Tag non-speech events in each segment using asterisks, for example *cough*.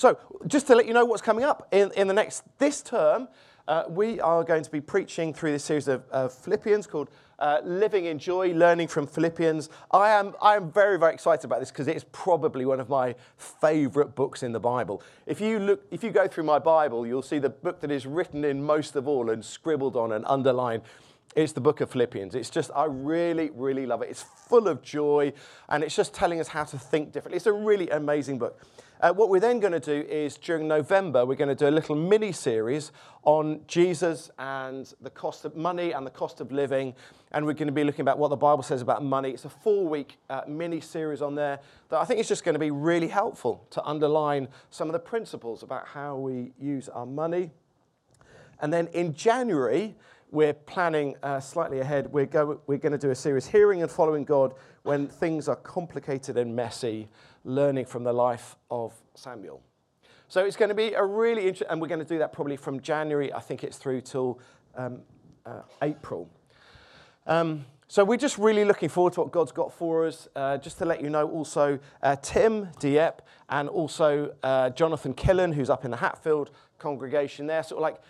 so, just to let you know what's coming up in, in the next, this term, uh, we are going to be preaching through this series of, of Philippians called uh, Living in Joy, Learning from Philippians. I am, I am very, very excited about this because it's probably one of my favorite books in the Bible. If you, look, if you go through my Bible, you'll see the book that is written in most of all and scribbled on and underlined it's the book of Philippians. It's just, I really, really love it. It's full of joy and it's just telling us how to think differently. It's a really amazing book. Uh, what we're then going to do is during November, we're going to do a little mini series on Jesus and the cost of money and the cost of living. And we're going to be looking about what the Bible says about money. It's a four week uh, mini series on there that I think is just going to be really helpful to underline some of the principles about how we use our money. And then in January, we're planning uh, slightly ahead. We're, go, we're going to do a series, Hearing and Following God, when things are complicated and messy learning from the life of Samuel. So it's going to be a really interesting, and we're going to do that probably from January, I think it's through till um, uh, April. Um, so we're just really looking forward to what God's got for us. Uh, just to let you know, also uh, Tim Dieppe and also uh, Jonathan Killen, who's up in the Hatfield congregation there, sort of like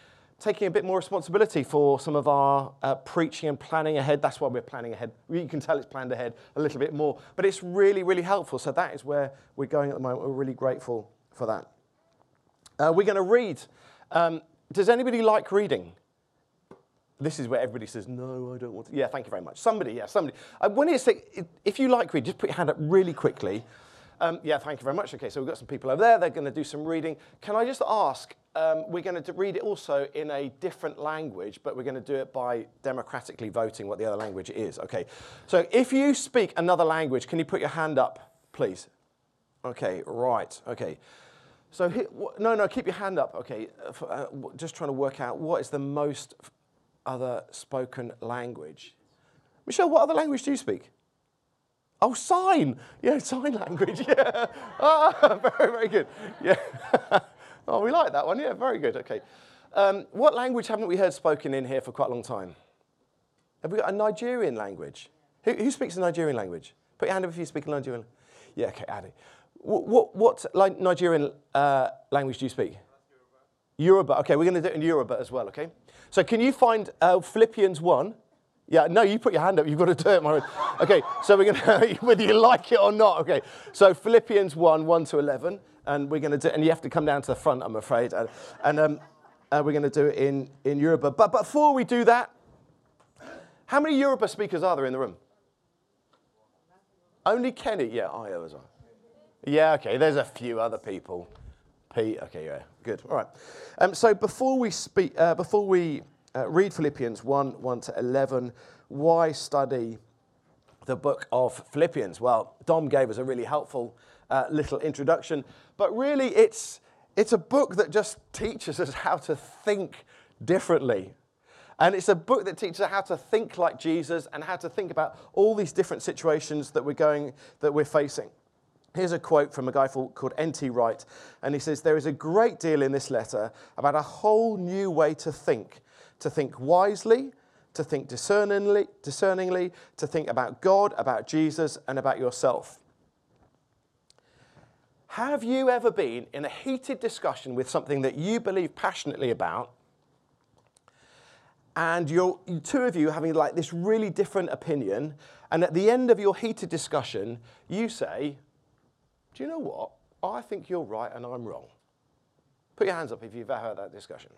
taking a bit more responsibility for some of our uh, preaching and planning ahead. That's why we're planning ahead. You can tell it's planned ahead a little bit more, but it's really, really helpful. So that is where we're going at the moment. We're really grateful for that. Uh, we're going to read. Um, does anybody like reading? This is where everybody says, no, I don't want to. Yeah, thank you very much. Somebody, yeah, somebody. Uh, when say, if you like reading, just put your hand up really quickly. Um, yeah, thank you very much. Okay, so we've got some people over there. They're going to do some reading. Can I just ask? Um, we're going to read it also in a different language, but we're going to do it by democratically voting what the other language is. Okay, so if you speak another language, can you put your hand up, please? Okay, right. Okay. So, no, no, keep your hand up. Okay, uh, uh just trying to work out what is the most other spoken language. Michelle, what other language do you speak? Oh, sign. Yeah, sign language. *laughs* Yeah. Ah, *laughs* very, very good. Yeah. *laughs* oh, we like that one. Yeah, very good. Okay. Um, what language haven't we heard spoken in here for quite a long time? Have we got a Nigerian language? Who, who speaks a Nigerian language? Put your hand up if you speak a Nigerian. Yeah, okay, Addy. What, what, what Nigerian uh, language do you speak? Yoruba. Okay, we're going to do it in Yoruba as well, okay? So can you find uh, Philippians 1? Yeah, no, you put your hand up. You've got to do it, my Okay, so we're going *laughs* to, whether you like it or not. Okay, so Philippians 1, 1 to 11. And we're going to do, and you have to come down to the front, I'm afraid. And, and um, uh, we're going to do it in, in Yoruba. But before we do that, how many Yoruba speakers are there in the room? Only Kenny? Yeah, I as well. Yeah, okay, there's a few other people. Pete, okay, yeah, good. All right. Um, so before we speak, uh, before we uh, read Philippians 1 1 to 11. Why study the book of Philippians? Well, Dom gave us a really helpful uh, little introduction, but really it's, it's a book that just teaches us how to think differently. And it's a book that teaches us how to think like Jesus and how to think about all these different situations that we're going, that we're facing. Here's a quote from a guy called N.T. Wright, and he says, There is a great deal in this letter about a whole new way to think to think wisely, to think discerningly, discerningly, to think about God, about Jesus, and about yourself. Have you ever been in a heated discussion with something that you believe passionately about, and you're two of you having like this really different opinion, and at the end of your heated discussion, you say, Do you know what? I think you're right and I'm wrong. Put your hands up if you've ever had that discussion.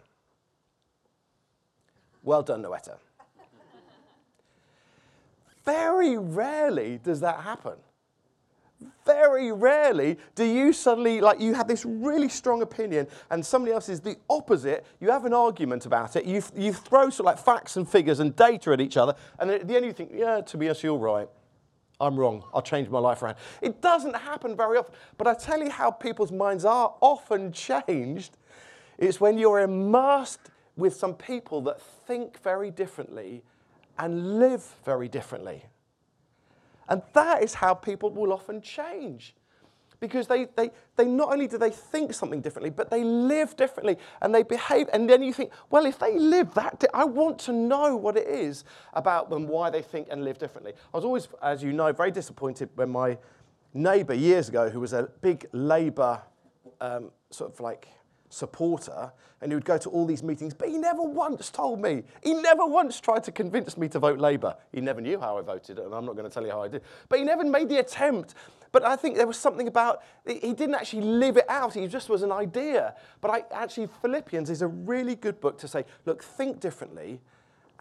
Well done, Noetta. Very rarely does that happen. Very rarely do you suddenly, like, you have this really strong opinion and somebody else is the opposite. You have an argument about it. You, you throw sort of like facts and figures and data at each other. And at the end, you think, yeah, to be honest, you're right. I'm wrong. I'll change my life around. It doesn't happen very often. But I tell you how people's minds are often changed. It's when you're immersed with some people that think very differently and live very differently. And that is how people will often change. Because they, they, they not only do they think something differently, but they live differently and they behave. And then you think, well, if they live that, di- I want to know what it is about them, why they think and live differently. I was always, as you know, very disappointed when my neighbour years ago, who was a big Labour um, sort of like supporter, and he would go to all these meetings, but he never once told me. He never once tried to convince me to vote Labour. He never knew how I voted, and I'm not going to tell you how I did. But he never made the attempt. But I think there was something about he didn't actually live it out. He just was an idea. But I, actually, Philippians is a really good book to say, look, think differently,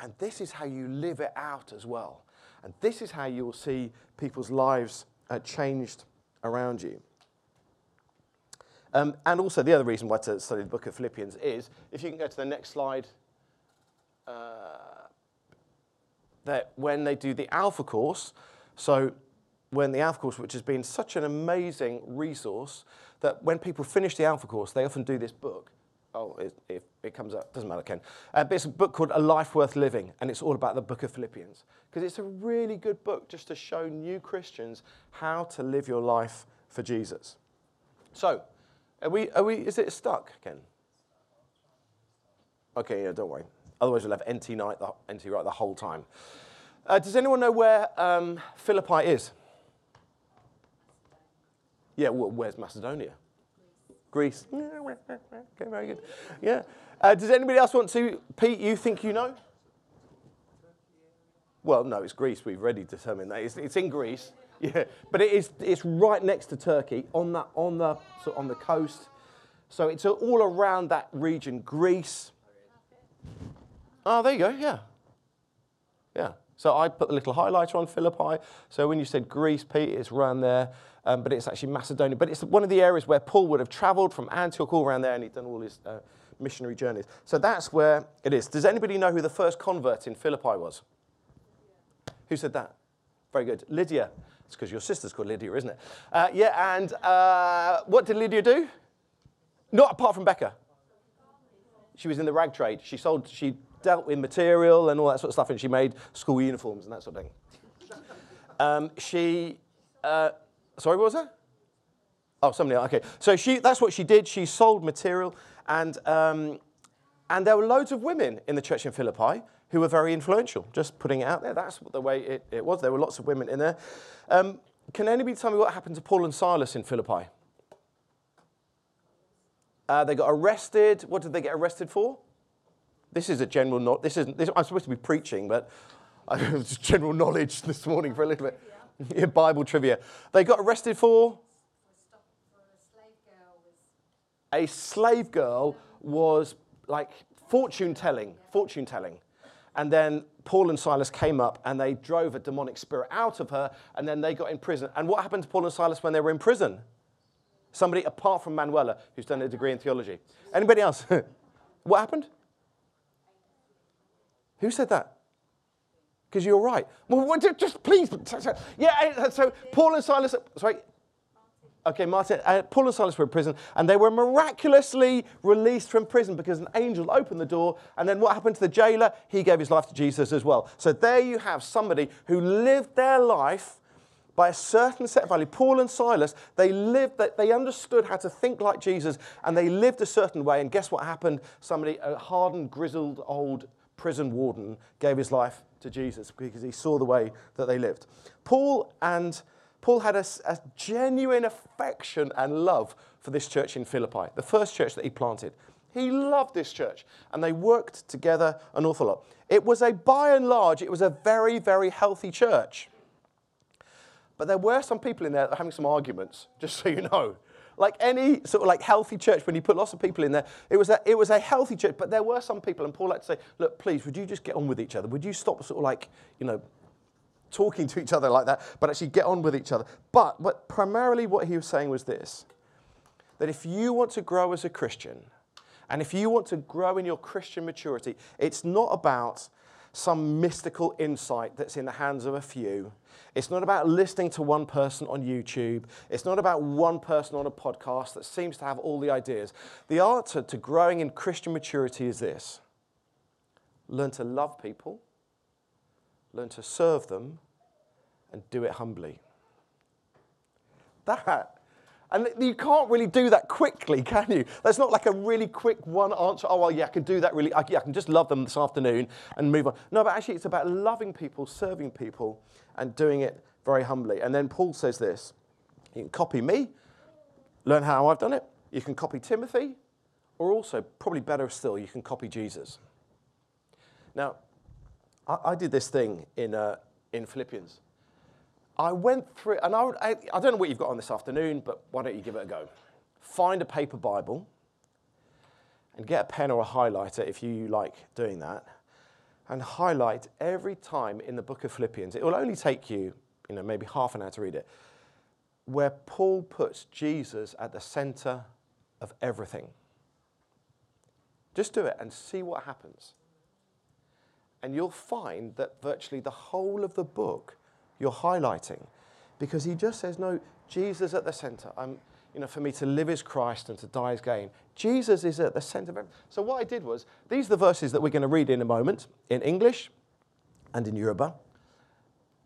and this is how you live it out as well. And this is how you will see people's lives uh, changed around you. Um, and also, the other reason why to study the book of Philippians is if you can go to the next slide. Uh, that when they do the Alpha course, so when the Alpha course, which has been such an amazing resource, that when people finish the Alpha course, they often do this book. Oh, it, it, it comes up, doesn't matter, Ken. Uh, but it's a book called A Life Worth Living, and it's all about the book of Philippians. Because it's a really good book just to show new Christians how to live your life for Jesus. So, are we, are we, is it stuck, Ken? Okay, yeah, don't worry. Otherwise, we'll have NT, night, the, NT right the whole time. Uh, does anyone know where um, Philippi is? Yeah, well, where's Macedonia? Greece. *laughs* Okay, very good. Yeah. Uh, does anybody else want to? Pete, you think you know? Well, no, it's Greece. We've already determined that. It's, it's in Greece. *laughs* Yeah, but it is, it's right next to Turkey on, that, on, the, so on the coast. So it's all around that region. Greece. Oh, there you go. Yeah. Yeah. So I put the little highlighter on Philippi. So when you said Greece, Pete, it's around there. Um, but it's actually Macedonia. But it's one of the areas where Paul would have traveled from Antioch all around there and he'd done all his uh, missionary journeys. So that's where it is. Does anybody know who the first convert in Philippi was? Who said that? Very good. Lydia. It's because your sister's called Lydia, isn't it? Uh, yeah, and uh, what did Lydia do? Not apart from Becca. She was in the rag trade. She sold, she dealt with material and all that sort of stuff, and she made school uniforms and that sort of thing. Um, she, uh, sorry, what was that? Oh, somebody, okay. So she, that's what she did. She sold material, and, um, and there were loads of women in the church in Philippi who were very influential. Just putting it out there, that's the way it, it was. There were lots of women in there. Um, can anybody tell me what happened to Paul and Silas in Philippi? Uh, they got arrested. What did they get arrested for? This is a general not. This isn't. This, I'm supposed to be preaching, but I *laughs* was general knowledge this morning for a little bit. Yeah, Bible trivia. They got arrested for. A slave girl a slave girl was like fortune telling. Fortune telling. And then Paul and Silas came up and they drove a demonic spirit out of her, and then they got in prison. And what happened to Paul and Silas when they were in prison? Somebody apart from Manuela, who's done a degree in theology. Anybody else? *laughs* what happened? Who said that? Because you're right. Well, just please. *laughs* Yeah, so Paul and Silas, sorry, Okay, Martin, uh, Paul and Silas were in prison, and they were miraculously released from prison because an angel opened the door. And then what happened to the jailer? He gave his life to Jesus as well. So there you have somebody who lived their life by a certain set of value. Paul and Silas, they lived, that they understood how to think like Jesus, and they lived a certain way. And guess what happened? Somebody, a hardened, grizzled old prison warden, gave his life to Jesus because he saw the way that they lived. Paul and Paul had a, a, genuine affection and love for this church in Philippi, the first church that he planted. He loved this church, and they worked together an awful lot. It was a, by and large, it was a very, very healthy church. But there were some people in there that were having some arguments, *laughs* just so you know. Like any sort of like healthy church, when you put lots of people in there, it was a, it was a healthy church, but there were some people, and Paul had to say, look, please, would you just get on with each other? Would you stop sort of like, you know, talking to each other like that, but actually get on with each other. But, but primarily, what he was saying was this that if you want to grow as a Christian, and if you want to grow in your Christian maturity, it's not about some mystical insight that's in the hands of a few. It's not about listening to one person on YouTube. It's not about one person on a podcast that seems to have all the ideas. The answer to growing in Christian maturity is this learn to love people learn to serve them, and do it humbly. That. And you can't really do that quickly, *laughs* can you? That's not like a really quick one answer. Oh, well, yeah, I can do that really. I, yeah, I can just love them this afternoon and move on. No, but actually, it's about loving people, serving people, and doing it very humbly. And then Paul says this you can copy me, learn how I've done it, You can copy Timothy, or also, probably better still, you can copy Jesus. Now, I, I did this thing in, uh, in Philippians. I went through, and I, I, I don't know what you've got on this afternoon, but why don't you give it a go? Find a paper Bible and get a pen or a highlighter if you like doing that, and highlight every time in the book of Philippians. It will only take you, you know, maybe half an hour to read it, where Paul puts Jesus at the center of everything. Just do it and see what happens. And you'll find that virtually the whole of the book you're highlighting because he just says, No, Jesus at the center. I'm, you know, for me to live is Christ and to die is gain. Jesus is at the center of everything. So what I did was, these are the verses that we're going to read in a moment in English and in Yoruba.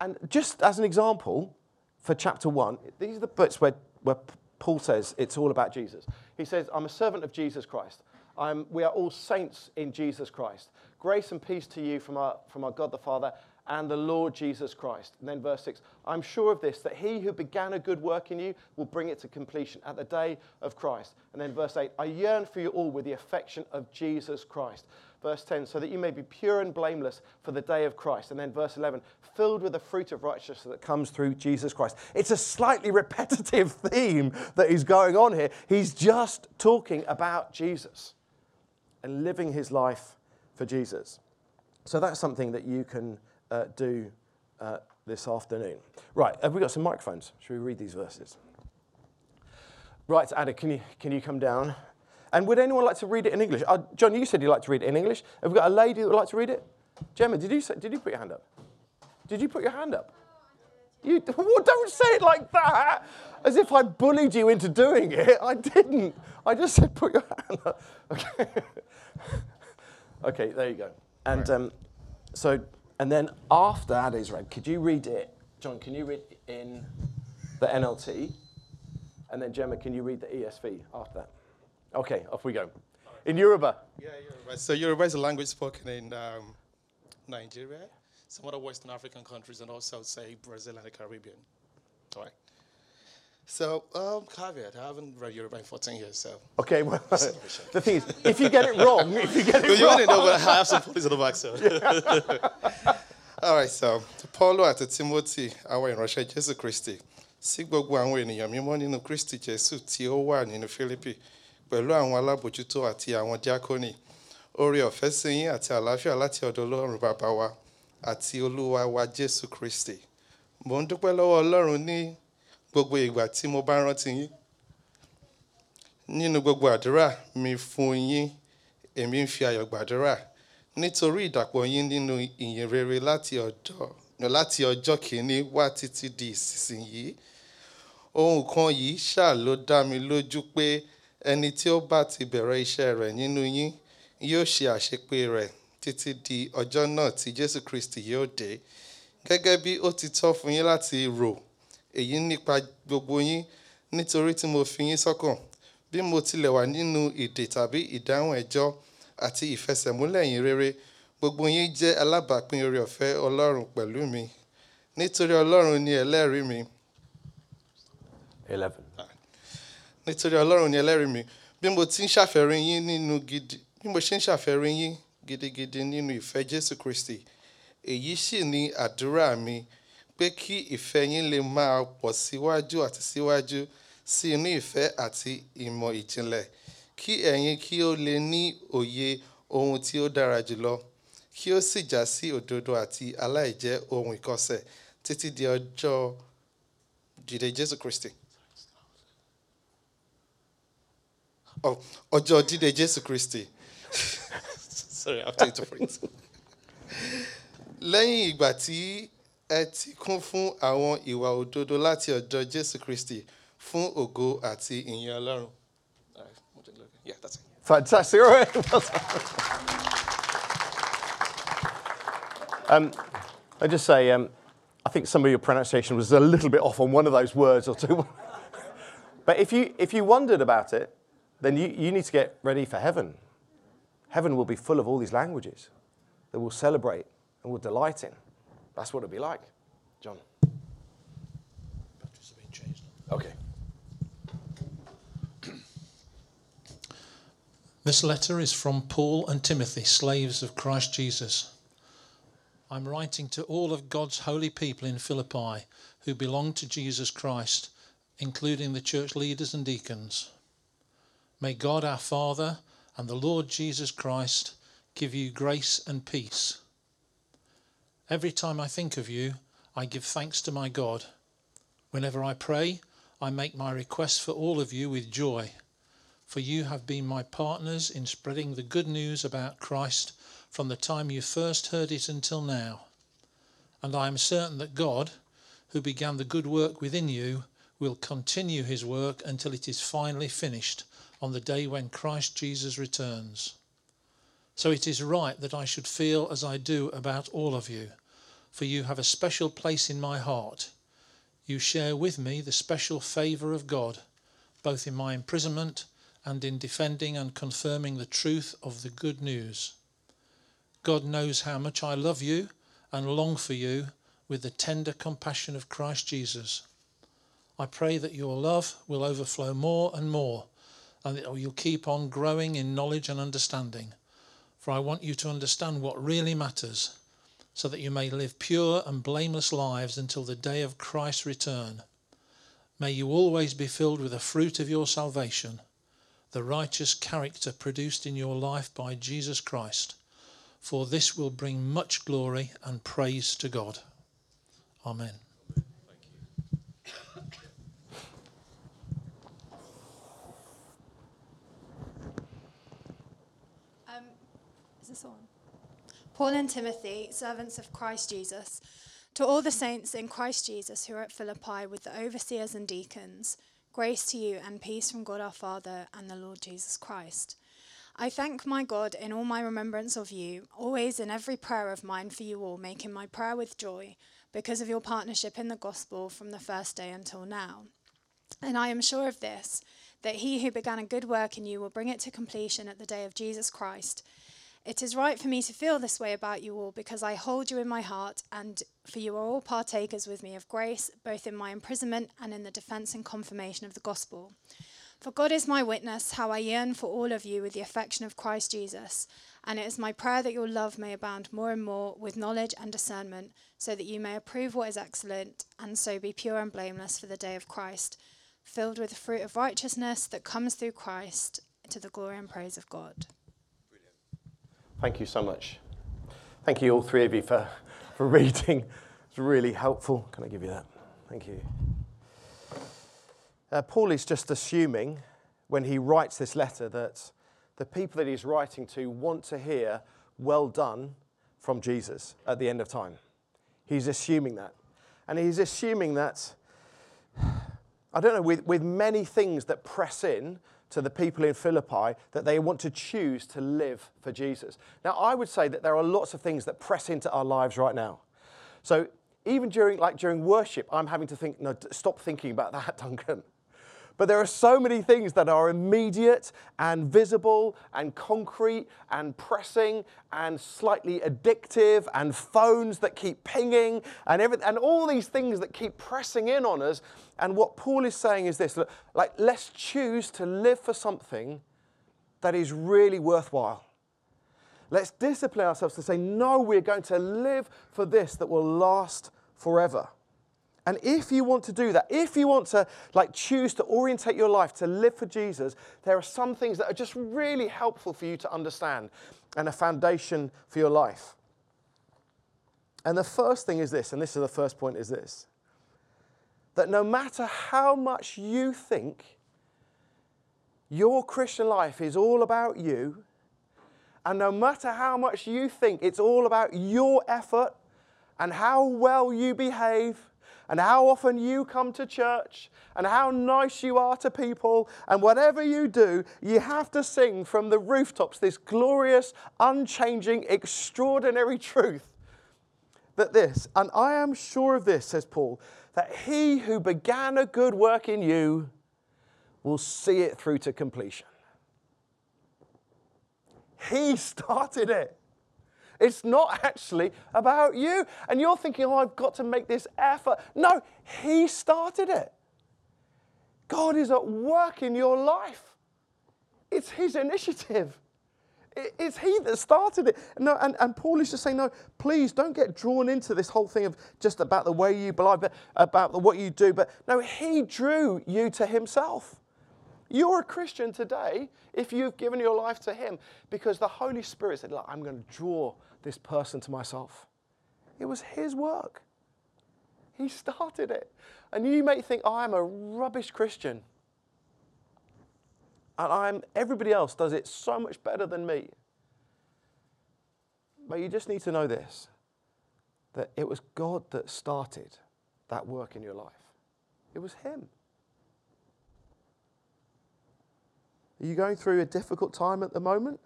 And just as an example, for chapter one, these are the bits where, where Paul says it's all about Jesus. He says, I'm a servant of Jesus Christ. I'm, we are all saints in Jesus Christ. Grace and peace to you from our, from our God the Father and the Lord Jesus Christ. And then verse 6 I'm sure of this, that he who began a good work in you will bring it to completion at the day of Christ. And then verse 8 I yearn for you all with the affection of Jesus Christ. Verse 10 so that you may be pure and blameless for the day of Christ. And then verse 11 filled with the fruit of righteousness that comes through Jesus Christ. It's a slightly *laughs* repetitive theme that is going on here. He's just talking about Jesus and living his life for Jesus. So that's something that you can uh, do uh, this afternoon. Right, have we got some microphones? Should we read these verses? Right, Ada, can you, can you come down? And would anyone like to read it in English? Uh, John, you said you'd like to read it in English. Have we got a lady that would like to read it? Gemma, did you, say, did you put your hand up? Did you put your hand up? You well, don't say it like that, as if I bullied you into doing it. I didn't. I just said put your hand up. *laughs* Okay. Okay, there you go. And um, so and then after that is read, could you read it? John, can you read in the NLT? And then Gemma, can you read the ESV after that? Okay, off we go. In Yoruba. Yeah, Yoruba. So Yoruba is a language spoken in um, Nigeria, some other Western African countries, and also, say, Brazil and the Caribbean. All right. So, um, caveat, I haven't read Yoruba in 14 years, so. Okay, well, *laughs* the thing is, if you get it wrong, if you get it *laughs* you wrong. You know, but I have some police on the back, so. *laughs* All right, so, to Paulo àti Timothy, àwọn ìránṣẹ́ Jésù Kristi, sí gbogbo àwọn ènìyàn mímọ́ nínú Kristi Jésù tí ó wà nínú Fílípì, pẹ̀lú àwọn alábòjútó àti àwọn díákónì, oore ọ̀fẹ́ sí yín àti àlàáfíà láti ọ̀dọ̀ Ọlọ́run bàbá wa àti Olúwa wa Jésù Kristi. Mo ń dúpẹ́ lọ́wọ́ Ọlọ́run ní gbogbo ìgbà tí mo bá rántí yín. Nínú gbogbo àdúrà mi fún yín èmi ń fi ayọ̀ gbàdúrà. Nítorí ìdàpọ̀ yín nínú ìyìn rere láti ọ̀dọ̀ láti ọjọ́ kìíní wá títí di ìsinsìnyí. Ohun kan yìí ṣáà ló dá mi lójú pé ẹni tí ó bá ti bẹ̀rẹ̀ iṣẹ́ rẹ̀ nínú yín yóò ṣe àṣepé rẹ̀ títí di ọjọ́ náà tí Jésù Kristi yóò dé. Gẹ́gẹ́ bí ó ti tọ́ fún yín láti rò èyí nípa gbogbo yín nítorí tí mo fi yín sọ́kàn bí mo tilẹ̀ wà nínú ìdè tàbí ìdáhùn ẹjọ́ àti ìfẹsẹ̀múlẹ̀ yín rere gbogbo yín jẹ́ alábàápín oore ọ̀fẹ́ Ọlọ́run pẹ̀lú mi nítorí Ọlọ́run ni ẹlẹ́rìí mi. eleven. nítorí Ọlọ́run ni ẹlẹ́rìí mi bí mo ti ń ṣàfẹ́rí yín nínú gidi bí mo ṣe ń ṣàfẹ́rí yín gidigidi nínú ìfẹ́ Jésù Kristi èyí sì ni àdúrà mi pé kí ìfẹ́ yín lè máa pọ̀ síwájú àti síwájú sí inú ìfẹ́ àti ìmọ̀ ìjìnlẹ̀ kí ẹ̀yin kí ó lè ní òye ohun tí ó dára jùlọ kí ó sì já sí òdodo àti aláìjẹ́ ohun ìkọ̀sẹ̀ títí di ọjọ́ dìde Jésù Kristi. ọjọ́ dídé Jésù Kristi. *laughs* Sorry, I have to interpret. lẹ́yìn ìgbà tí ẹ ti kún fún àwọn ìwà òdodo láti ọ̀dọ̀ Jésù Kristi fún ògo àti ìyìn Ọlọ́run. Yeah, that's it. Fantastic. All right. um, I just say, um, I think some of your pronunciation was a little bit off on one of those words or two. *laughs* but if you, if you wondered about it, then you, you need to get ready for heaven. Heaven will be full of all these languages that we'll celebrate and we'll delight in. That's what it'll be like. John. Okay. This letter is from Paul and Timothy, slaves of Christ Jesus. I'm writing to all of God's holy people in Philippi who belong to Jesus Christ, including the church leaders and deacons. May God our Father and the Lord Jesus Christ give you grace and peace. Every time I think of you, I give thanks to my God. Whenever I pray, I make my requests for all of you with joy, for you have been my partners in spreading the good news about Christ from the time you first heard it until now. And I am certain that God, who began the good work within you, will continue his work until it is finally finished on the day when Christ Jesus returns. So it is right that I should feel as I do about all of you, for you have a special place in my heart. You share with me the special favour of God, both in my imprisonment and in defending and confirming the truth of the good news. God knows how much I love you and long for you with the tender compassion of Christ Jesus. I pray that your love will overflow more and more and that you'll keep on growing in knowledge and understanding. For I want you to understand what really matters, so that you may live pure and blameless lives until the day of Christ's return. May you always be filled with the fruit of your salvation, the righteous character produced in your life by Jesus Christ, for this will bring much glory and praise to God. Amen. Is this on? Paul and Timothy, servants of Christ Jesus, to all the saints in Christ Jesus who are at Philippi with the overseers and deacons, grace to you and peace from God our Father and the Lord Jesus Christ. I thank my God in all my remembrance of you, always in every prayer of mine for you all, making my prayer with joy, because of your partnership in the gospel from the first day until now. And I am sure of this, that he who began a good work in you will bring it to completion at the day of Jesus Christ. It is right for me to feel this way about you all because I hold you in my heart, and for you are all partakers with me of grace, both in my imprisonment and in the defense and confirmation of the gospel. For God is my witness, how I yearn for all of you with the affection of Christ Jesus. And it is my prayer that your love may abound more and more with knowledge and discernment, so that you may approve what is excellent, and so be pure and blameless for the day of Christ, filled with the fruit of righteousness that comes through Christ to the glory and praise of God. Thank you so much. Thank you, all three of you, for, for reading. It's really helpful. Can I give you that? Thank you. Uh, Paul is just assuming when he writes this letter that the people that he's writing to want to hear, well done from Jesus at the end of time. He's assuming that. And he's assuming that, *sighs* I don't know, with, with many things that press in, to the people in Philippi that they want to choose to live for Jesus. Now, I would say that there are lots of things that press into our lives right now. So even during like during worship, I'm having to think, no, stop thinking about *laughs* that, Duncan. But there are so many things that are immediate and visible and concrete and pressing and slightly addictive and phones that keep pinging and everything and all these things that keep pressing in on us. And what Paul is saying is this like, let's choose to live for something that is really worthwhile. Let's discipline ourselves to say, no, we're going to live for this that will last forever. And if you want to do that, if you want to like choose to orientate your life to live for Jesus, there are some things that are just really helpful for you to understand and a foundation for your life. And the first thing is this, and this is the first point is this that no matter how much you think your Christian life is all about you, and no matter how much you think it's all about your effort and how well you behave and how often you come to church and how nice you are to people. And whatever you do, you have to sing from the rooftops this glorious, unchanging, extraordinary truth that this, and I am sure of this, says Paul, that he who began a good work in you will see it through to completion. He *laughs* started it. It's not actually about you. And you're thinking, oh, I've got to make this effort. No, He started it. God is at work in your life. it's his initiative. It's he that started it. No, and, and Paul is just saying, no, please don't get drawn into this whole thing of just about the way you believe, but about the, what you do. But no, he drew you to himself. You're a Christian today if you've given your life to him because the Holy Spirit said, look, I'm going to draw this person to myself. It was his work. He started it. And you may think, oh, I'm a rubbish Christian and I'm, everybody else does it so much better than me. But you just need to know this that it was God that started that work in your life. It was Him. Are you going through a difficult time at the moment?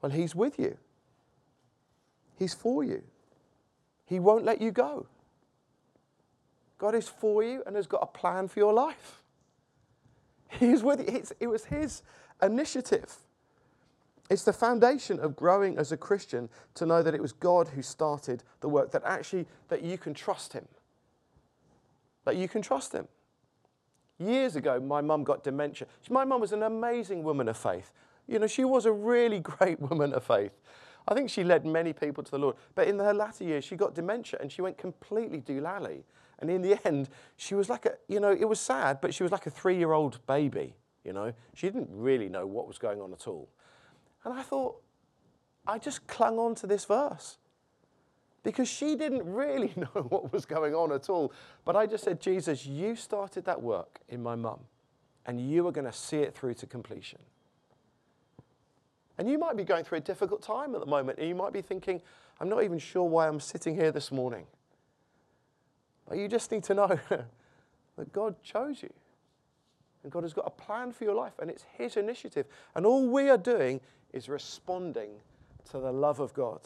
Well, He's with you, He's for you. He won't let you go. God is for you and has got a plan for your life. He's with you. It's, it was his initiative. It's the foundation of growing as a Christian to know that it was God who started the work, that actually that you can trust him. That you can trust him. Years ago, my mum got dementia. My mum was an amazing woman of faith. You know, she was a really *laughs* great woman of faith. I think she led many people to the Lord. But in her latter years, she got dementia and she went completely doolally. And in the *laughs* end, she was like a, you know, it was sad, but she was like a three year old baby, you know. She didn't really know what was going on at all. And I thought, I just clung on to this verse because she didn't really *laughs* know what was going on at all. But I just said, Jesus, you started that work in my mum, and you are going to see it through to completion. And you might be going through a difficult time at the moment, and you might be thinking, I'm not even sure why I'm sitting here this morning. But you just need to know *laughs* that God chose you. And God has got a plan for your life, and it's His initiative. And all we are doing is responding to the love of God.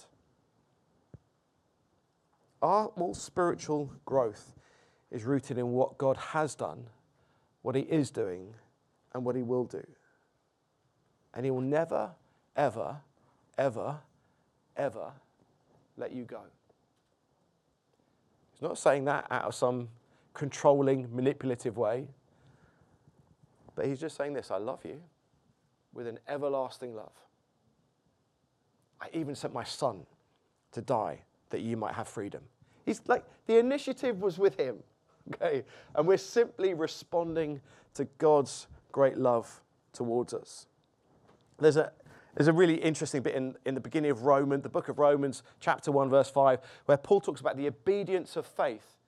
Our all spiritual growth is rooted in what God has done, what He is doing, and what He will do. And He will never, ever, ever, ever let you go. He's not saying that out of some controlling, manipulative way. But he's just saying this I love you with an everlasting love. I even sent my son to die that you might have freedom. He's like, the initiative was with him, *laughs* okay? And we're simply responding to God's great love towards us. There's a, there's a really interesting bit in, in the beginning of Romans, the book of Romans, chapter 1, verse 5, where Paul talks about the obedience of faith.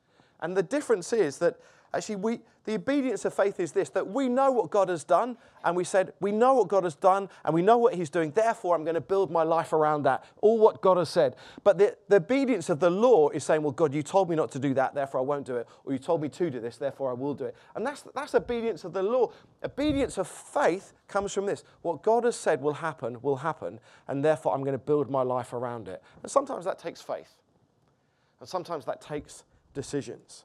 And the difference is that Actually, we, the obedience of faith is this that we know what God has done, and we said, We know what God has done, and we know what He's doing, therefore, I'm going to build my life around that, all what God has said. But the, the obedience of the law is saying, Well, God, you told me not to do that, therefore I won't do it, or you told me to do this, therefore I will do it. And that's, that's obedience of the law. Obedience of faith comes from this what God has said will happen, will happen, and therefore I'm going to build my life around it. And sometimes that takes faith, and sometimes that takes decisions.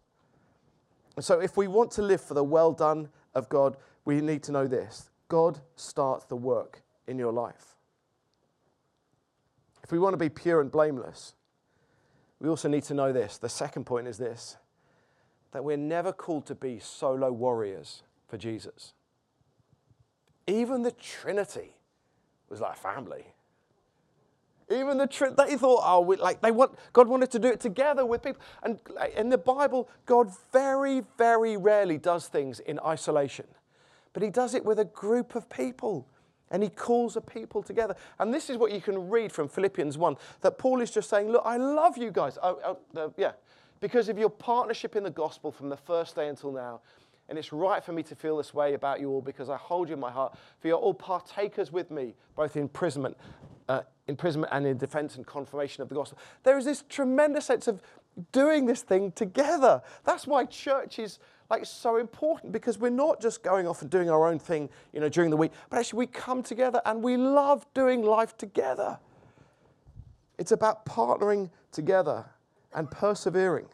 So, if we want to live for the well done of God, we need to know this God starts the work in your life. If we want to be pure and blameless, we also need to know this. The second point is this that we're never called to be solo warriors for Jesus. Even the Trinity was like a family. Even the truth they thought, oh, we, like they want, God wanted to do it together with people. And in the Bible, God very, very rarely does things in isolation, but He does it with a group of people. And he calls a people together. And this is what you can read from Philippians 1 that Paul is just saying, Look, I love you guys. Uh, yeah. Because of your partnership in the gospel from the first day until now. And it's right for me to feel this way about you all because I hold you in my heart. For you're all partakers with me, both in imprisonment, uh, imprisonment and in defense and confirmation of the gospel. There is this tremendous sense of doing this thing together. That's why church is like so important because we're not just going off and doing our own thing, you know, during the week, but actually we come together and we love doing life together. It's about partnering together and persevering.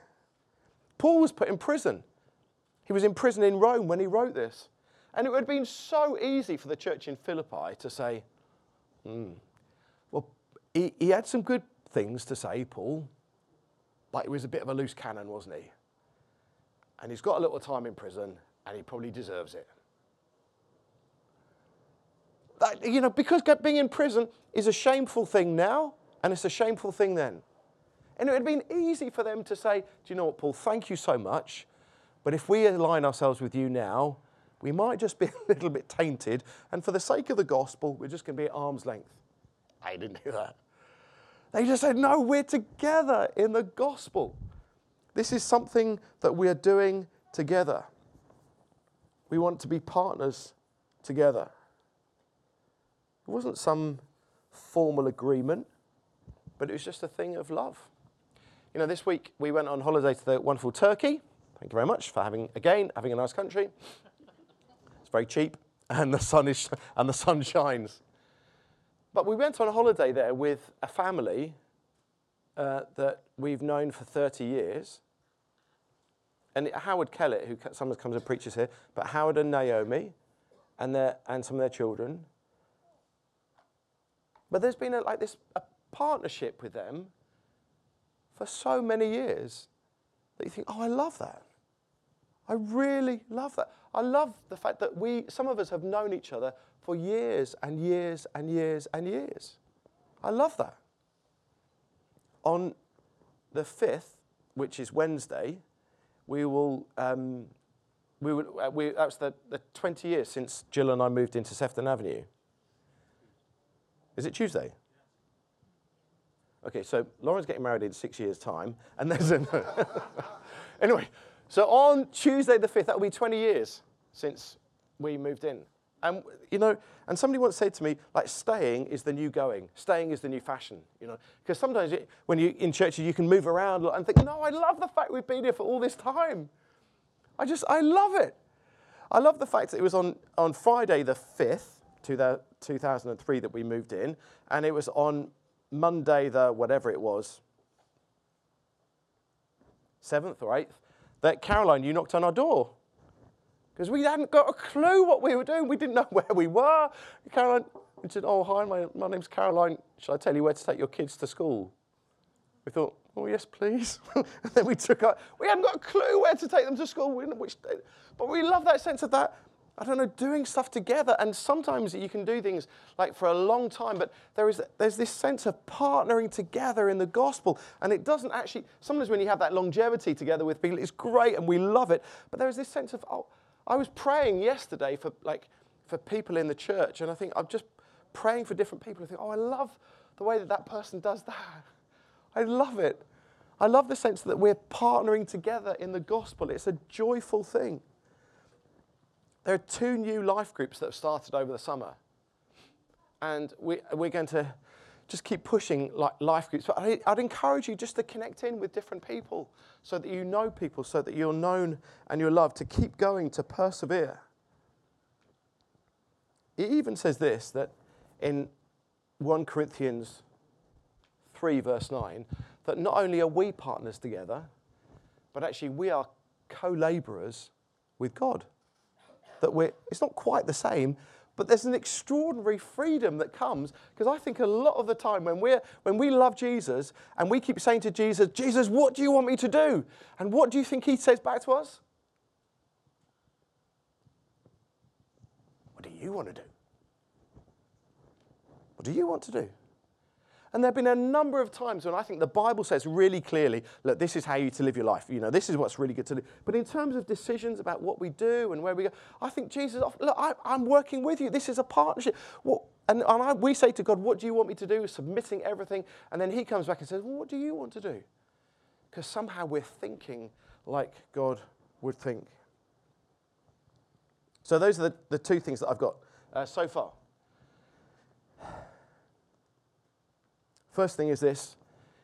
Paul was put in prison. He was in prison in Rome when he wrote this. And it would have been so easy for the church in Philippi to say, hmm, he, he had some good things to say, Paul, but he was a bit of a loose cannon, wasn't he? And he's got a little time in prison, and he probably deserves it. That, you know, because being in prison is a shameful thing now, and it's a shameful thing then. And it would have been easy for them to say, Do you know what, Paul, thank you so much. But if we align ourselves with you now, we might just be *laughs* a little bit tainted. And for the sake of the gospel, we're just going to be at arm's length. I didn't do that. They just said, No, we're together in the gospel. This is something that we are doing together. We want to be partners together. It wasn't some formal agreement, but it was just a thing of love. You know, this week we went on holiday to the wonderful Turkey. Thank you very much for having, again, having a nice country. It's very cheap, and the sun, is, and the sun shines. But we went on a holiday there with a family uh, that we've known for 30 years. And Howard Kellett, who sometimes comes and preaches here, but Howard and Naomi and, their, and some of their children. But there's been a, like this a partnership with them for so many years that you think, oh, I love that. I really love that. I love the fact that we, some of us have known each other for years and years and years and years. I love that. On the 5th, which is Wednesday, we will, um, we would, uh, we, that was the, the 20 years since Jill and I moved into Sefton Avenue. Is it Tuesday? Okay, so Lauren's getting married in six years' time, and there's an. *laughs* anyway, so on Tuesday the 5th, that will be 20 years since we moved in. And, you know, and somebody once said to me, like, staying is the new going. Staying is the new fashion, you know. Because sometimes it, when you're in churches, you can move around and think, no, I love the fact we've been here for all this time. I just, I love it. I love the fact that it was on, on Friday the 5th, 2003, that we moved in, and it was on Monday the whatever it was, 7th or 8th, that Caroline, you knocked on our door because we hadn't got a clue what we were doing. We didn't know *laughs* where we were. Caroline said, Oh, hi, my, my name's Caroline. Shall I tell you where to take your kids to school? We thought, Oh, yes, please. *laughs* and then we took out, we hadn't got a clue where to take them to school, We, which, but we love that sense of that. I don't know, doing stuff together. And sometimes you can do things like for a long time, but there is, there's this sense of partnering together in the gospel. And it doesn't actually, sometimes when you have that longevity together with people, it's great and we love it. But there is this sense of, oh, I was praying yesterday for like for people in the church, and I think I'm just praying for different people. I think, oh, I love the way that that person does that. I love it. I love the sense that we're partnering together in the gospel. It's a joyful thing. There are two new life groups that have started over the summer, and we, we're going to just keep pushing like life groups. But I, would encourage you just to connect in with different people so that you know people, so that you're known and you're loved, to keep going, to persevere. It even says this that in 1 Corinthians 3, verse 9, that not only are we partners together, but actually we are co laborers with God. That we're, it's not quite the same, but there's an extraordinary freedom that comes because I think a lot of the time when, we're, when we love Jesus and we keep saying to Jesus, Jesus, what do you want me to do? And what do you think he says back to us? What do you want to do? What do you want to do? And there have been a number of times when I think the Bible says really clearly, look, this is how you to live your life. You know, this is what's really good to do. But in terms of decisions about what we do and where we go, I think Jesus, look, I, am working with you. This is a partnership. And, and I, we say to God, what do you want me to do? Submitting everything. And then he comes back and says, well, what do you want to do? Because somehow we're thinking like God would think. So those are the, the two things that I've got uh, so far. First thing is this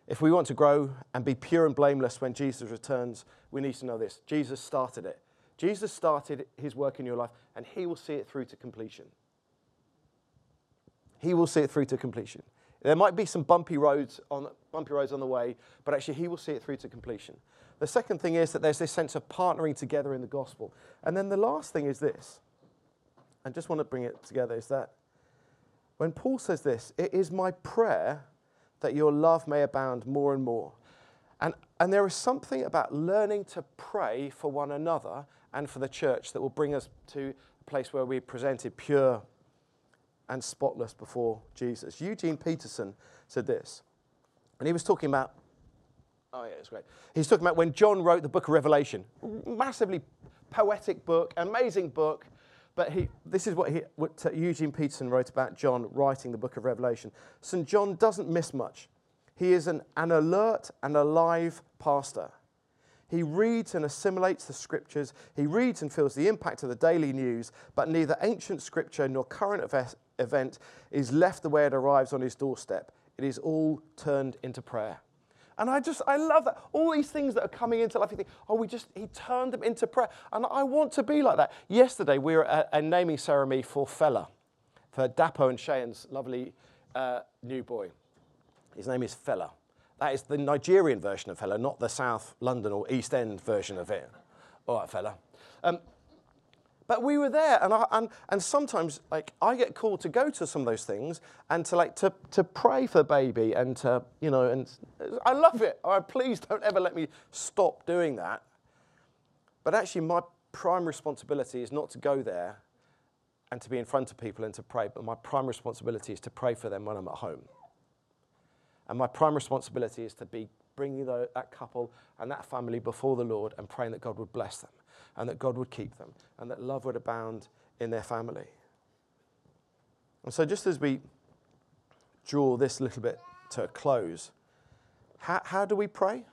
if we want to grow and be pure and blameless when Jesus returns, we need to know this Jesus started it. Jesus started his work in your life, and he will see it through to completion. He will see it through to completion. There might be some bumpy roads on, bumpy roads on the way, but actually, he will see it through to completion. The second thing is that there's this sense of partnering together in the gospel. And then the last thing is this, I just want to bring it together, is that when Paul says this, it is my prayer that your love may abound more and more. And, and there is something about learning to pray for one another and for the church that will bring us to a place where we presented pure and spotless before Jesus. Eugene Peterson said this, and he was talking about, oh yeah, it's great. He's talking about when John wrote the book of Revelation, massively poetic book, amazing book. But he, this is what, he, what uh, Eugene Peterson wrote about John writing the book of Revelation. St. John doesn't miss much. He is an, an alert and alive pastor. He reads and assimilates the scriptures. He reads and feels the impact of the daily news, but neither ancient scripture nor current event is left the way it arrives on his doorstep. It is all turned into prayer. And I just, I love that. All these things that are coming into life, you think, oh, we just, he turned them into prayer. And I want to be like that. Yesterday, we were at a naming ceremony for Fela, for Dapo and Cheyenne's lovely uh, new boy. His name is Fela. That is the Nigerian version of Fela, not the South London or East End version of it. All right, Fella. Um, but we were there, and, I, and, and sometimes like I get called to go to some of those things and to like to, to pray for baby and to you know and I love it. All right, please don't ever let me stop doing that. But actually, my prime responsibility is not to go there and to be in front of people and to pray. But my prime responsibility is to pray for them when I'm at home. And my prime responsibility is to be bringing that couple and that family before the Lord and praying that God would bless them and that God would keep them and that love would abound in their family. And so, just as we draw this little bit to a close, how, how do we pray?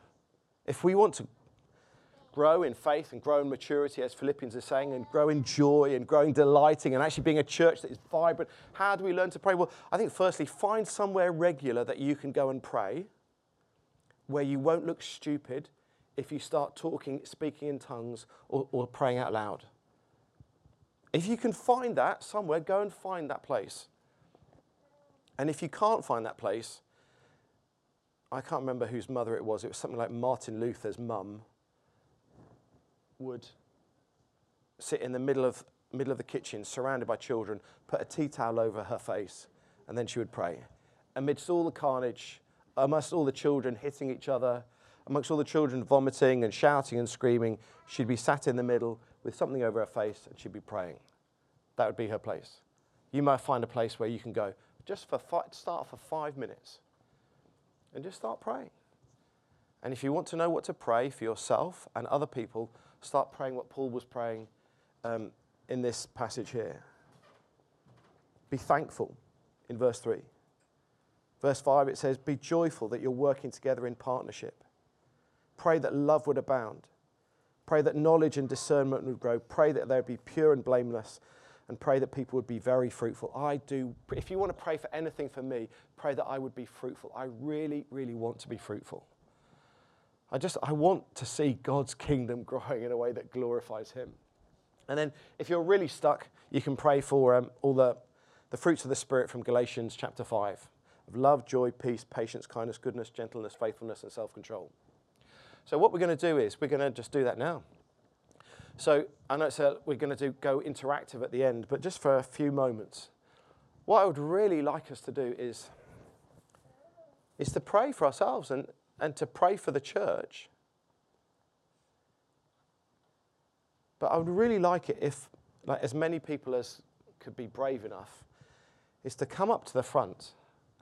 If we want to grow in faith and grow in maturity, as Philippians is saying, and grow in joy and growing delighting and actually being a church that is vibrant, how do we learn to pray? Well, I think firstly, find somewhere regular that you can go and pray where you won't look stupid if you start talking, speaking in tongues, or, or praying out loud. If you can find that somewhere, go and find that place. And if you can't find that place, I can't remember whose mother it was. It was something like Martin Luther's mum would sit in the middle of, middle of the kitchen, surrounded by children, put a tea towel over her face, and then she would pray. Amidst all the carnage, amongst all the children hitting each other, amongst all the children vomiting and shouting and screaming, she'd be sat in the middle with something over her face and she'd be praying. That would be her place. You might find a place where you can go just for five, start for five minutes and just start praying. And if you want to know what to pray for yourself and other people, start praying what Paul was praying um, in this passage here. Be thankful in verse 3. Verse 5, it says, Be joyful that you're working together in partnership. Pray that love would abound. Pray that knowledge and discernment would grow. Pray that they would be pure and blameless. And pray that people would be very fruitful. I do, if you want to pray for anything for me, pray that I would be fruitful. I really, really want to be fruitful. I just, I want to see God's kingdom *laughs* growing in a way that glorifies Him. And then if you're really stuck, you can pray for um, all the, the fruits of the Spirit from Galatians chapter 5 of love, joy, peace, patience, kindness, goodness, gentleness, faithfulness, and self control. So, what we're going to do is we're going to just do that now. So, I know we're going to do, go interactive at the end, but just for a few moments, what I would really like us to do is, is to pray for ourselves and, and to pray for the church. But I would really like it if, like, as many people as could be brave enough, is to come up to the front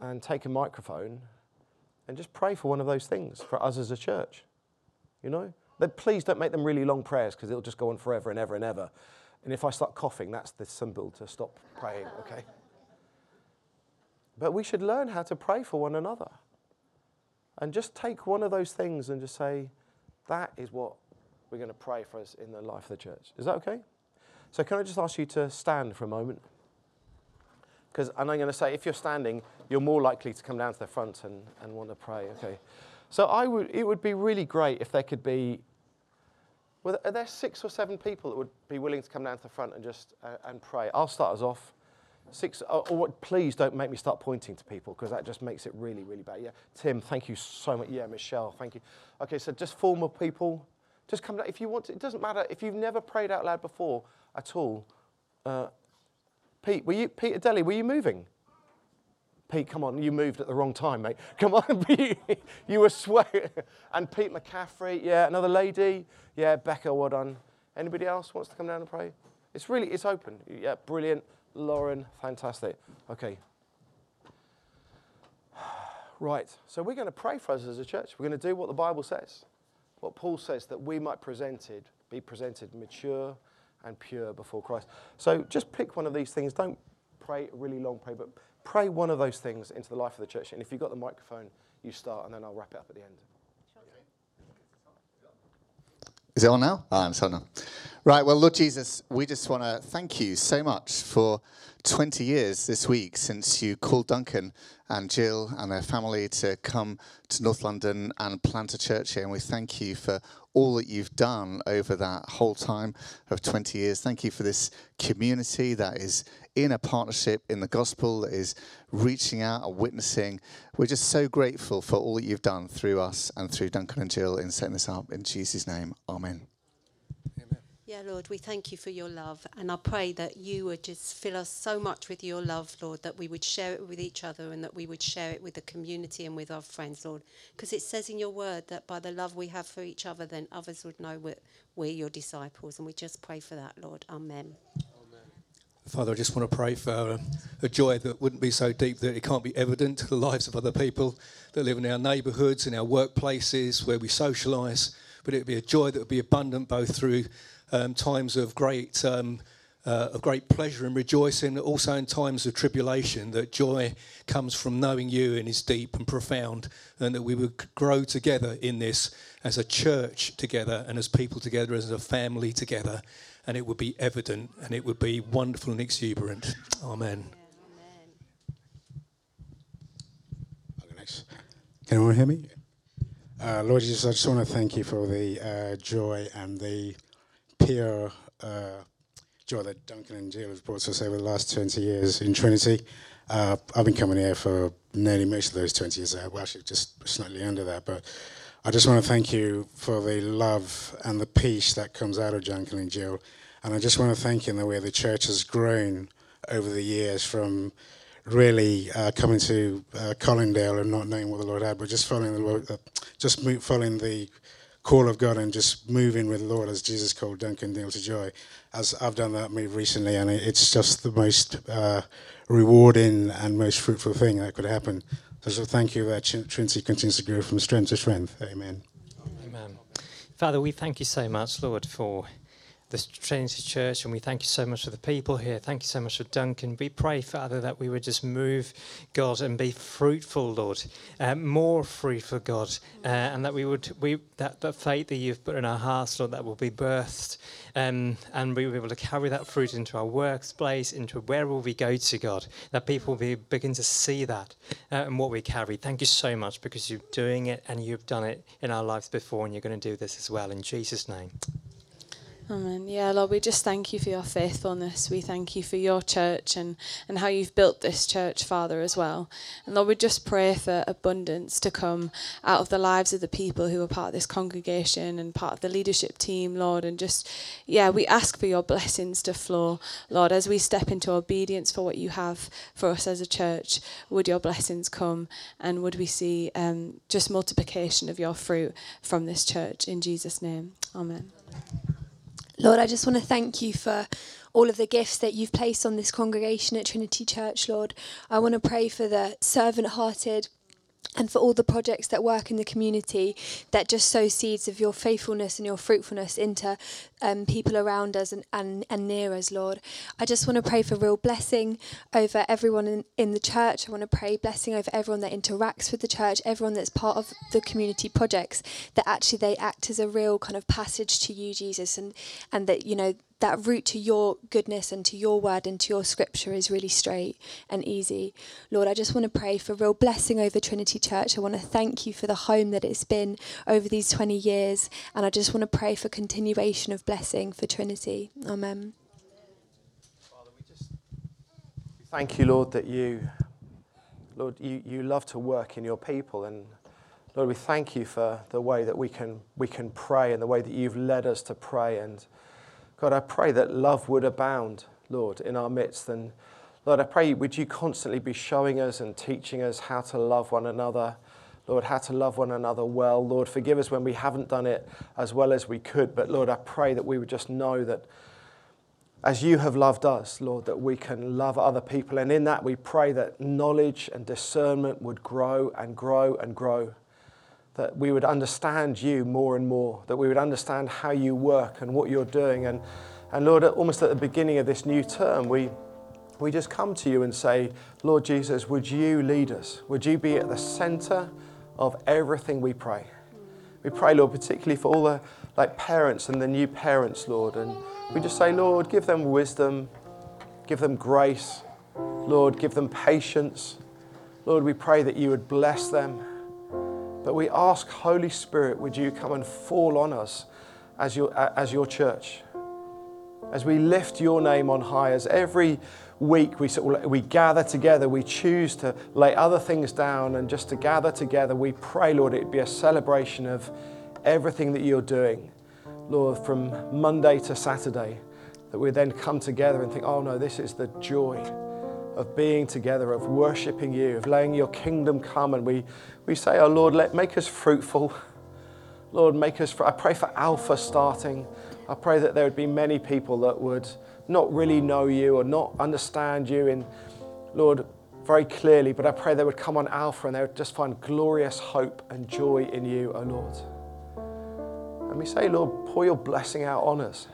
and take a microphone and just pray for one of those things for us as a church. You know? But please don't make them really long prayers because it'll just go on forever and ever and ever. And if I start coughing, that's the symbol to stop praying, okay? But we should learn how to pray for one another. And just take one of those things and just say, that is what we're going to pray for us in the life of the church. Is that okay? So, can I just ask you to stand for a moment? Because and I'm going to say, if you're standing, you're more likely to come down to the front and, and want to pray. Okay. So I would, it would be really great if there could be, well, are there six or seven people that would be willing to come down to the front and just uh, and pray? I'll start us off. Six, or, or please don't make me start pointing to people because that just makes it really, really bad. Yeah, Tim, thank you so much. Yeah, Michelle, thank you. Okay, so just formal people, just come down. If you want to, it doesn't matter. If you've never prayed out loud before at all, uh, Pete, were you, Peter Deli, were you moving? Pete, come on, you moved at the wrong time, mate. *laughs* Come on, you were sweating. *laughs* And Pete McCaffrey, yeah, another lady. Yeah, Becca, well done. Anybody else wants to come down and pray? It's really, it's open. Yeah, brilliant. Lauren, fantastic. Okay. *sighs* Right, so we're going to pray for us as a church. We're going to do what the Bible says, what Paul says, that we might presented, be presented mature and pure before Christ. So just pick one of these things. Don't pray a really long prayer, but pray one of those things into the life of the church. And if you've got the microphone, you start, and then I'll wrap it up at the end. Is it on now? Ah, it's on now. Right, well, Lord Jesus, we just want to thank you so much for 20 years this week since you called Duncan and Jill and their family to come to North London and plant a church here. And we thank you for all that you've done over that whole time of 20 years. Thank you for this community that is in a partnership in the gospel, that is reaching out and witnessing. We're just so grateful for all that you've done through us and through Duncan and Jill in setting this up. In Jesus' name, amen. Yeah, Lord, we thank you for your love. And I pray that you would just fill us so much with your love, Lord, that we would share it with each other and that we would share it with the community and with our friends, Lord. Because it says in your word that by the love we have for each other, then others would know we're, we're your disciples. And we just pray for that, Lord. Amen. Father, I just want to pray for a, joy that wouldn't be so deep that it can't be evident to the lives of other people that live in our neighbourhoods, in our workplaces, where we socialise, but it would be a joy that would be abundant both through um, times of great, um, uh, of great pleasure and rejoicing, also in times of tribulation, that joy comes from knowing you and is deep and profound, and that we would grow together in this as a church together and as people together, as a family together, and it would be evident and it would be wonderful and exuberant. Amen. Can anyone hear me? Uh, Lord Jesus, I just want to thank you for the uh, joy and the pure uh, joy that Duncan and Jill have brought to us over the last 20 years in Trinity. Uh, I've been coming here for nearly most of those 20 years, uh, well, actually just slightly under that, but I just want to thank you for the love and the peace that comes out of Duncan and Jill. And I just want to thank you in the way the church has grown over the years from really uh, coming to uh, Colindale and not knowing what the Lord had, but just following the Lord, uh, just following the call of God and just moving with the Lord as Jesus called Duncan Neil to joy. As I've done that recently, and it's just the most uh, rewarding and most fruitful thing that could happen. So thank you that Trinity continues to grow from strength to strength. Amen. Amen. Father, we thank you so much, Lord, for the Trinity Church, and we thank you so much for the people here. Thank you so much for Duncan. We pray, Father, that we would just move, God, and be fruitful, Lord, uh, more fruitful, God, uh, and that we would we that the faith that you've put in our hearts, Lord, that will be birthed, um, and we will be able to carry that fruit into our workplace, into where will we go to, God, that people will be, begin to see that uh, and what we carry. Thank you so much because you're doing it and you've done it in our lives before, and you're going to do this as well in Jesus' name. Amen. Yeah, Lord, we just thank you for your faithfulness. We thank you for your church and, and how you've built this church, Father, as well. And Lord, we just pray for abundance to come out of the lives of the people who are part of this congregation and part of the leadership team, Lord. And just, yeah, we ask for your blessings to flow, Lord, as we step into obedience for what you have for us as a church. Would your blessings come and would we see um, just multiplication of your fruit from this church in Jesus' name? Amen. Lord, I just want to thank you for all of the gifts that you've placed on this congregation at Trinity Church, Lord. I want to pray for the servant hearted and for all the projects that work in the community that just sow seeds of your faithfulness and your fruitfulness into um, people around us and, and, and near us, Lord. I just want to pray for real blessing over everyone in, in the church. I want to pray blessing over everyone that interacts with the church, everyone that's part of the community projects, that actually they act as a real kind of passage to you, Jesus, and, and that, you know, that route to your goodness and to your word and to your scripture is really straight and easy. Lord, I just want to pray for real blessing over Trinity Church. I want to thank you for the home that it's been over these 20 years. And I just want to pray for continuation of blessing for Trinity. Amen. Father, we just thank you, Lord, that you, Lord, you, you love to work in your people. And Lord, we thank you for the way that we can, we can pray and the way that you've led us to pray. And God, I pray that love would abound, Lord, in our midst. And Lord, I pray, would you constantly be showing us and teaching us how to love one another? Lord, how to love one another well. Lord, forgive us when we haven't done it as well as we could. But Lord, I pray that we would just know that, as you have loved us, Lord, that we can love other people. And in that, we pray that knowledge and discernment would grow and grow and grow. That we would understand you more and more, that we would understand how you work and what you're doing. And, and Lord, almost at the beginning of this new term, we, we just come to you and say, Lord Jesus, would you lead us? Would you be at the center of everything we pray? We pray, Lord, particularly for all the like parents and the new parents, Lord. And we just say, Lord, give them wisdom, give them grace, Lord, give them patience. Lord, we pray that you would bless them. But we ask, Holy Spirit, would you come and fall on us as your, as your church? As we lift your name on high, as every week we, we gather together, we choose to lay other things down and just to gather together, we pray, Lord, it be a celebration of everything that you're doing, Lord, from Monday to Saturday, that we then come together and think, oh no, this is the joy of being together, of worshiping you, of letting your kingdom come. And we, we say, oh Lord, let, make us fruitful. Lord, make us, I pray for Alpha starting. I pray that there would be many people that would not really know you or not understand you in, Lord, very clearly, but I pray they would come on Alpha and they would just find glorious hope and joy in you, O oh Lord. And we say, Lord, pour your blessing out on us.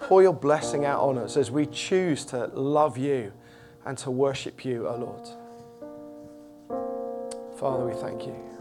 Pour your blessing out on us as we choose to love you and to worship you, O Lord. Father, we thank you.